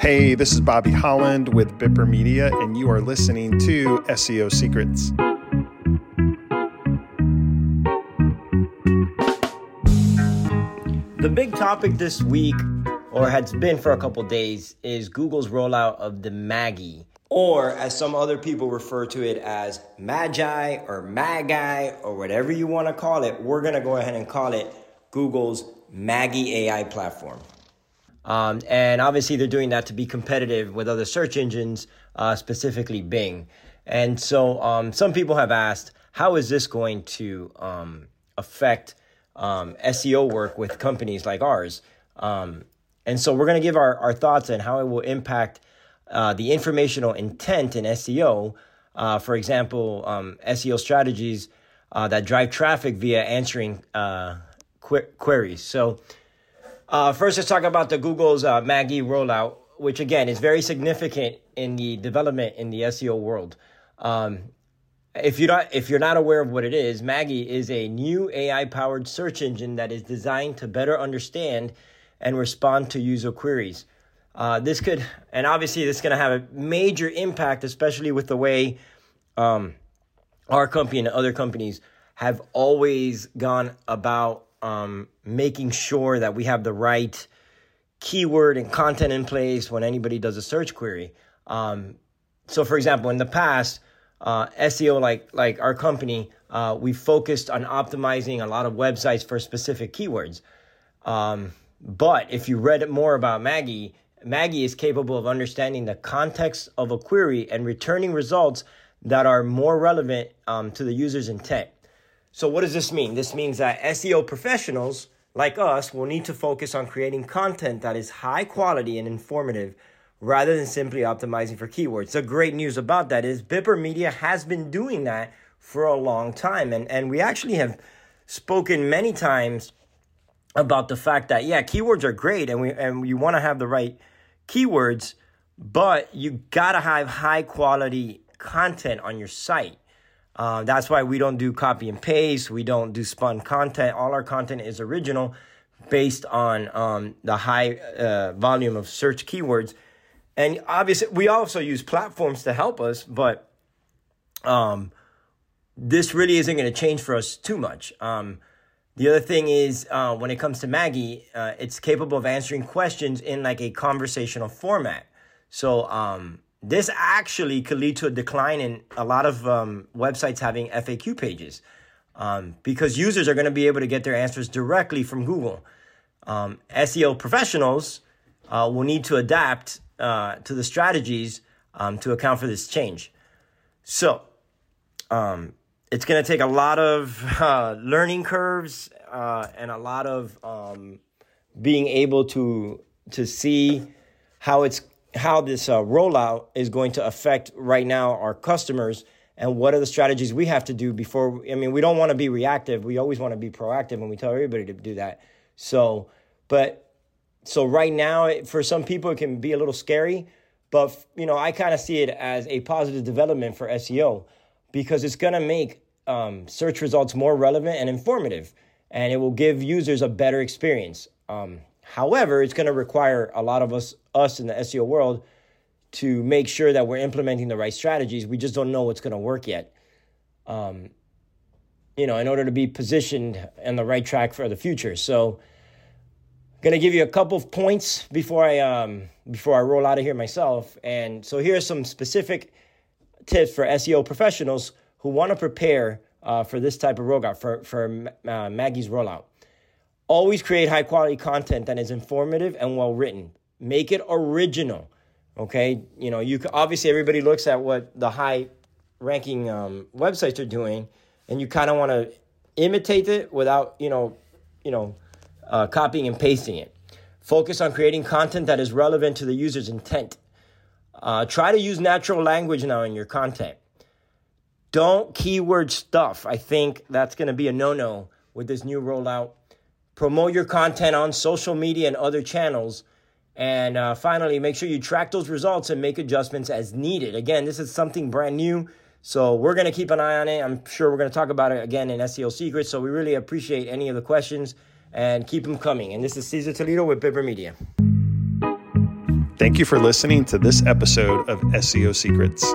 Hey, this is Bobby Holland with Bipper Media, and you are listening to SEO Secrets. The big topic this week, or has been for a couple days, is Google's rollout of the Maggie, or as some other people refer to it as Magi or Magi or whatever you want to call it. We're going to go ahead and call it Google's Maggie AI platform. Um, and obviously, they're doing that to be competitive with other search engines, uh, specifically Bing. And so, um, some people have asked, how is this going to um, affect um, SEO work with companies like ours. Um, and so we're going to give our, our thoughts on how it will impact uh, the informational intent in SEO. Uh, for example, um, SEO strategies uh, that drive traffic via answering uh, qu- queries. So, uh, first, let's talk about the Google's uh, Maggie rollout, which again is very significant in the development in the SEO world. Um, if you're not if you're not aware of what it is, Maggie is a new AI powered search engine that is designed to better understand and respond to user queries. Uh, this could, and obviously, this is going to have a major impact, especially with the way um, our company and other companies have always gone about um, making sure that we have the right keyword and content in place when anybody does a search query. Um, so, for example, in the past, uh, SEO like like our company, uh, we focused on optimizing a lot of websites for specific keywords. Um, but if you read more about Maggie, Maggie is capable of understanding the context of a query and returning results that are more relevant um, to the user's intent. So, what does this mean? This means that SEO professionals like us will need to focus on creating content that is high quality and informative rather than simply optimizing for keywords. The great news about that is Bipper Media has been doing that for a long time. And, and we actually have spoken many times about the fact that, yeah, keywords are great and, we, and you want to have the right keywords, but you got to have high quality content on your site. Uh, that's why we don't do copy and paste. We don't do spun content. All our content is original based on um, the high uh, volume of search keywords and obviously we also use platforms to help us but um, this really isn't going to change for us too much um, the other thing is uh, when it comes to maggie uh, it's capable of answering questions in like a conversational format so um, this actually could lead to a decline in a lot of um, websites having faq pages um, because users are going to be able to get their answers directly from google um, seo professionals uh, will need to adapt uh, to the strategies um, to account for this change. So, um, it's going to take a lot of uh, learning curves uh, and a lot of um, being able to to see how it's how this uh, rollout is going to affect right now our customers and what are the strategies we have to do before i mean we don't want to be reactive we always want to be proactive and we tell everybody to do that so but so right now, for some people, it can be a little scary, but you know, I kind of see it as a positive development for SEO because it's going to make um, search results more relevant and informative, and it will give users a better experience. Um, however, it's going to require a lot of us, us in the SEO world, to make sure that we're implementing the right strategies. We just don't know what's going to work yet. Um, you know, in order to be positioned on the right track for the future. So I'm going to give you a couple of points before I um, before I roll out of here myself. And so here are some specific tips for SEO professionals who want to prepare uh, for this type of rollout for for uh, Maggie's rollout. Always create high quality content that is informative and well written. Make it original. Okay, you know you obviously everybody looks at what the high ranking um, websites are doing, and you kind of want to imitate it without you know you know uh, copying and pasting it. Focus on creating content that is relevant to the user's intent. Uh, try to use natural language now in your content. Don't keyword stuff. I think that's going to be a no no with this new rollout. Promote your content on social media and other channels. And uh, finally, make sure you track those results and make adjustments as needed. Again, this is something brand new. So we're going to keep an eye on it. I'm sure we're going to talk about it again in SEO Secrets. So we really appreciate any of the questions and keep them coming. And this is Cesar Toledo with Bipper Media. Thank you for listening to this episode of SEO Secrets.